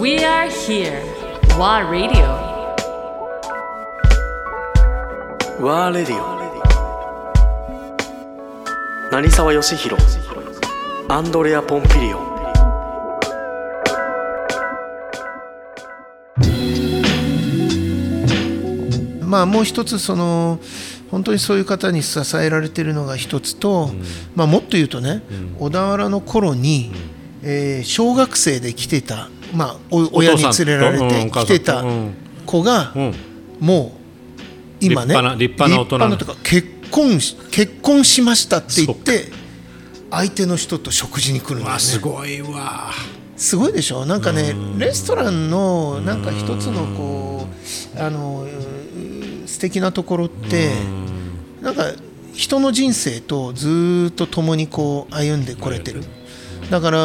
We are here. WA Radio. ワーレディオ成沢義弘アンドレア・ポンピリオン。まあもう一つその本当にそういう方に支えられているのが一つと、まあ、もっと言うとね、小田原の頃に、えー小学生で来てた、まあ、お親に連れられて来てた子が、うん。もう今ね立派な立派な大人立派とか結婚し結婚しましたって言って相手の人と食事に来るんだよね。わすごいわ。すごいでしょ？なんかねレストランのなんか一つのこうあのう素敵なところってなんか人の人生とずーっと共にこう歩んでこれてる。だから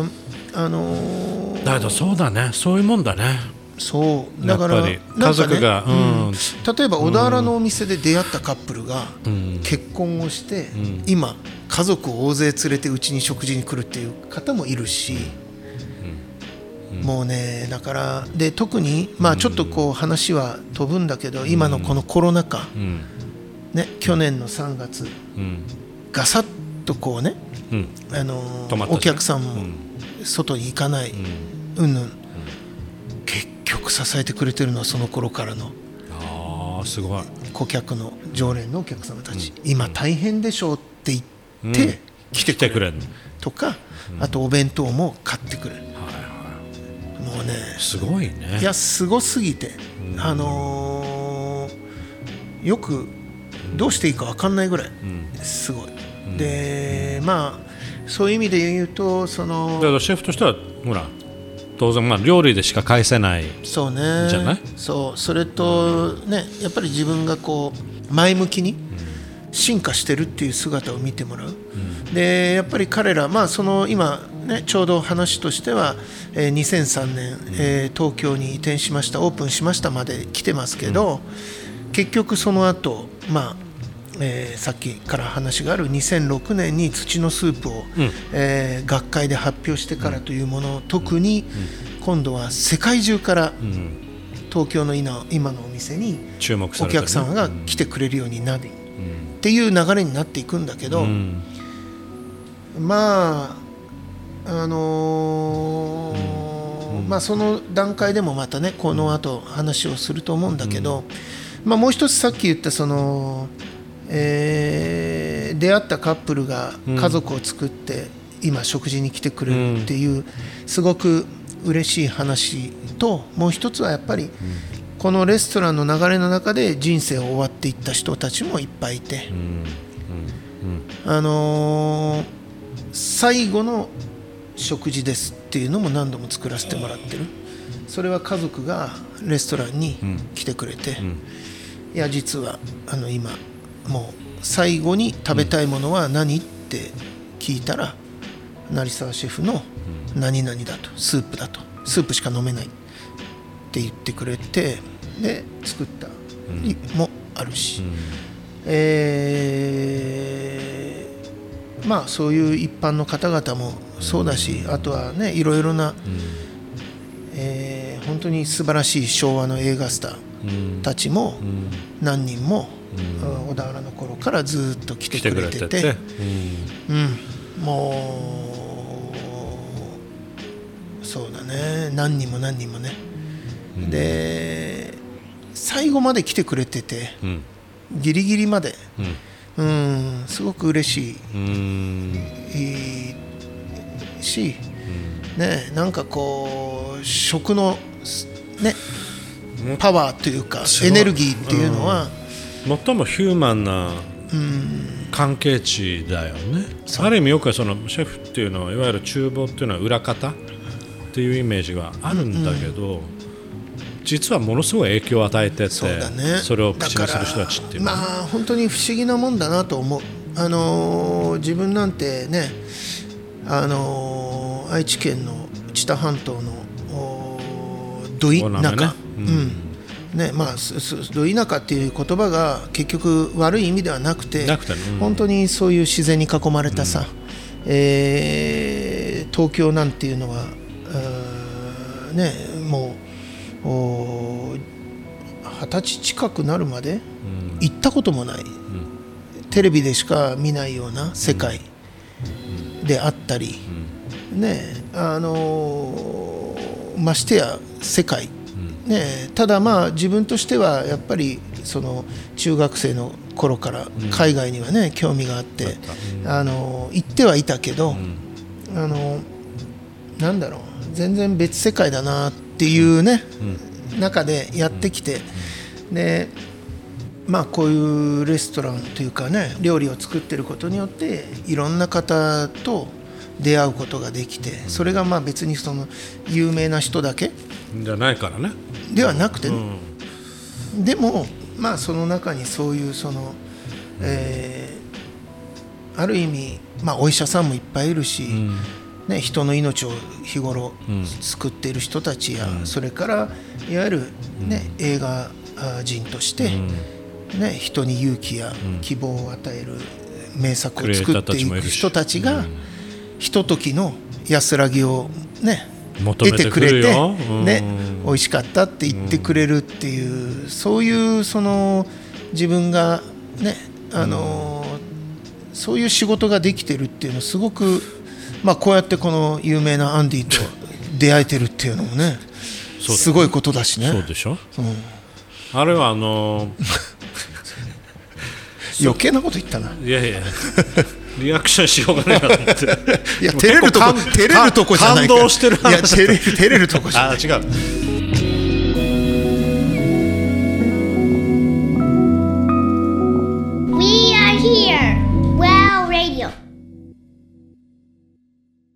あのだけどそうだね。そういうもんだね。そう。だから家族がうん。例えば小田原のお店で出会ったカップルが結婚をして今家族を大勢連れてうちに食事に来るっていう方もいるしもうねだからで特にまあちょっとこう話は飛ぶんだけど今のこのコロナ禍うん。ね去年の3月うん。ガサッとこうねうん。あのお客さんも外に行かないうんぬん。結局支えてくれてるのはその頃からの。ああすごい。顧客の常連のお客様たち、今大変でしょうって言って、うん。来てくれる来てくれるとか、あとお弁当も買ってくれる、もうね。すごいね。いやすごすぎて、あのーよくどうしていいか分かんないぐらい。すごい、でまあそういう意味で言うとそのだけどシェフとしてはほら当然まあ料理でしか返せないそうね。じゃない？そう。それとねやっぱり自分がこう前向きに進化してるっていう姿を見てもらう、でやっぱり彼らまあその今ねちょうど話としては、えー2003年、えー東京に移転しましたオープンしましたまで来てますけど、結局その後まあえーさっきから話がある2006年に土のスープを、えー学会で発表してからというもの、特に今度は世界中から東京の今今のお店に注目さお客さんが来てくれるようになり、っていう流れになっていくんだけど、うん。まああのーまあその段階でもまたねこの後話をすると思うんだけど、まあもう一つさっき言ったその、えー出会ったカップルが家族を作って今食事に来てくれるっていうすごく嬉しい話ともう一つはやっぱりこのレストランの流れの中で人生を終わっていった人たちもいっぱいいて。あのー最後の食事ですっていうのも何度も作らせてもらってる。それは家族がレストランに来てくれて、いや実はあの今もう最後に食べたいものは何って聞いたら成沢シェフの何々だと。スープだと。スープしか飲めない。って言ってくれてで作ったりもあるし、えーまあそういう一般の方々もそうだしあとはねいろいろな、えー本当に素晴らしい昭和の映画スターたちも何人も、うん小田原の頃からずっと来てくくれてて。うん、もうそうだね。何人も何人もね、で最後まで来てくれてて。うん。ギリギリまで、うん。うん、すごく嬉しい。うん。いいし、ね、なんかこう食の、ね、パワーというかエネルギーっていうのは、最もヒューマンな関係値だよね、ある意味よくそのシェフっていうのはいわゆる厨房っていうのは裏方っていうイメージがあるんだけど、実はものすごい影響を与えててそね。それを口にする人たちっていうのは、まあ本当に不思議なもんだなと思う、あのー自分なんてね、あのー愛知県の知多半島のど田お名前ね。舎、うんねまあ、ど田舎っていう言葉が結局悪い意味ではなくてなくてね。うん。本当にそういう自然に囲まれたさ、えー東京なんていうのはあーねもうお二十歳近くなるまで行ったこともない、テレビでしか見ないような世界であったり、ねあのーましてや世界、ね、ただまあ自分としてはやっぱりその中学生の頃から海外にはね興味があって、あのー行ってはいたけど、あのなんだろう全然別世界だなっていうね、中でやってきて、でまあこういうレストランというかね料理を作ってることによっていろんな方と出会うことができてそれがまあ別にその有名な人だけじゃないからね。ではなくてね、うん。でもまあその中にそういうその、えーある意味、まあ、お医者さんもいっぱいいるし、ね、人の命を日頃救っている人たちや、それからいわゆる、ね映画人として、ね、人に勇気や希望を与える名作を作っていく人たちがひとときの安らぎをね得てくれてねうん。美味しかったって言ってくれるっていうそういうその自分がねあのそういう仕事ができてるっていうのすごくまあこうやってこの有名なアンディと出会えてるっていうのもねすごいことだしね。そうでしょ、あれはあの 余計なこと言ったな。いやいや リアクションしようがないなと思って。いや照れるとこ照れるとこじゃない感動してる話いや照れる照れるとこじゃない。あ違う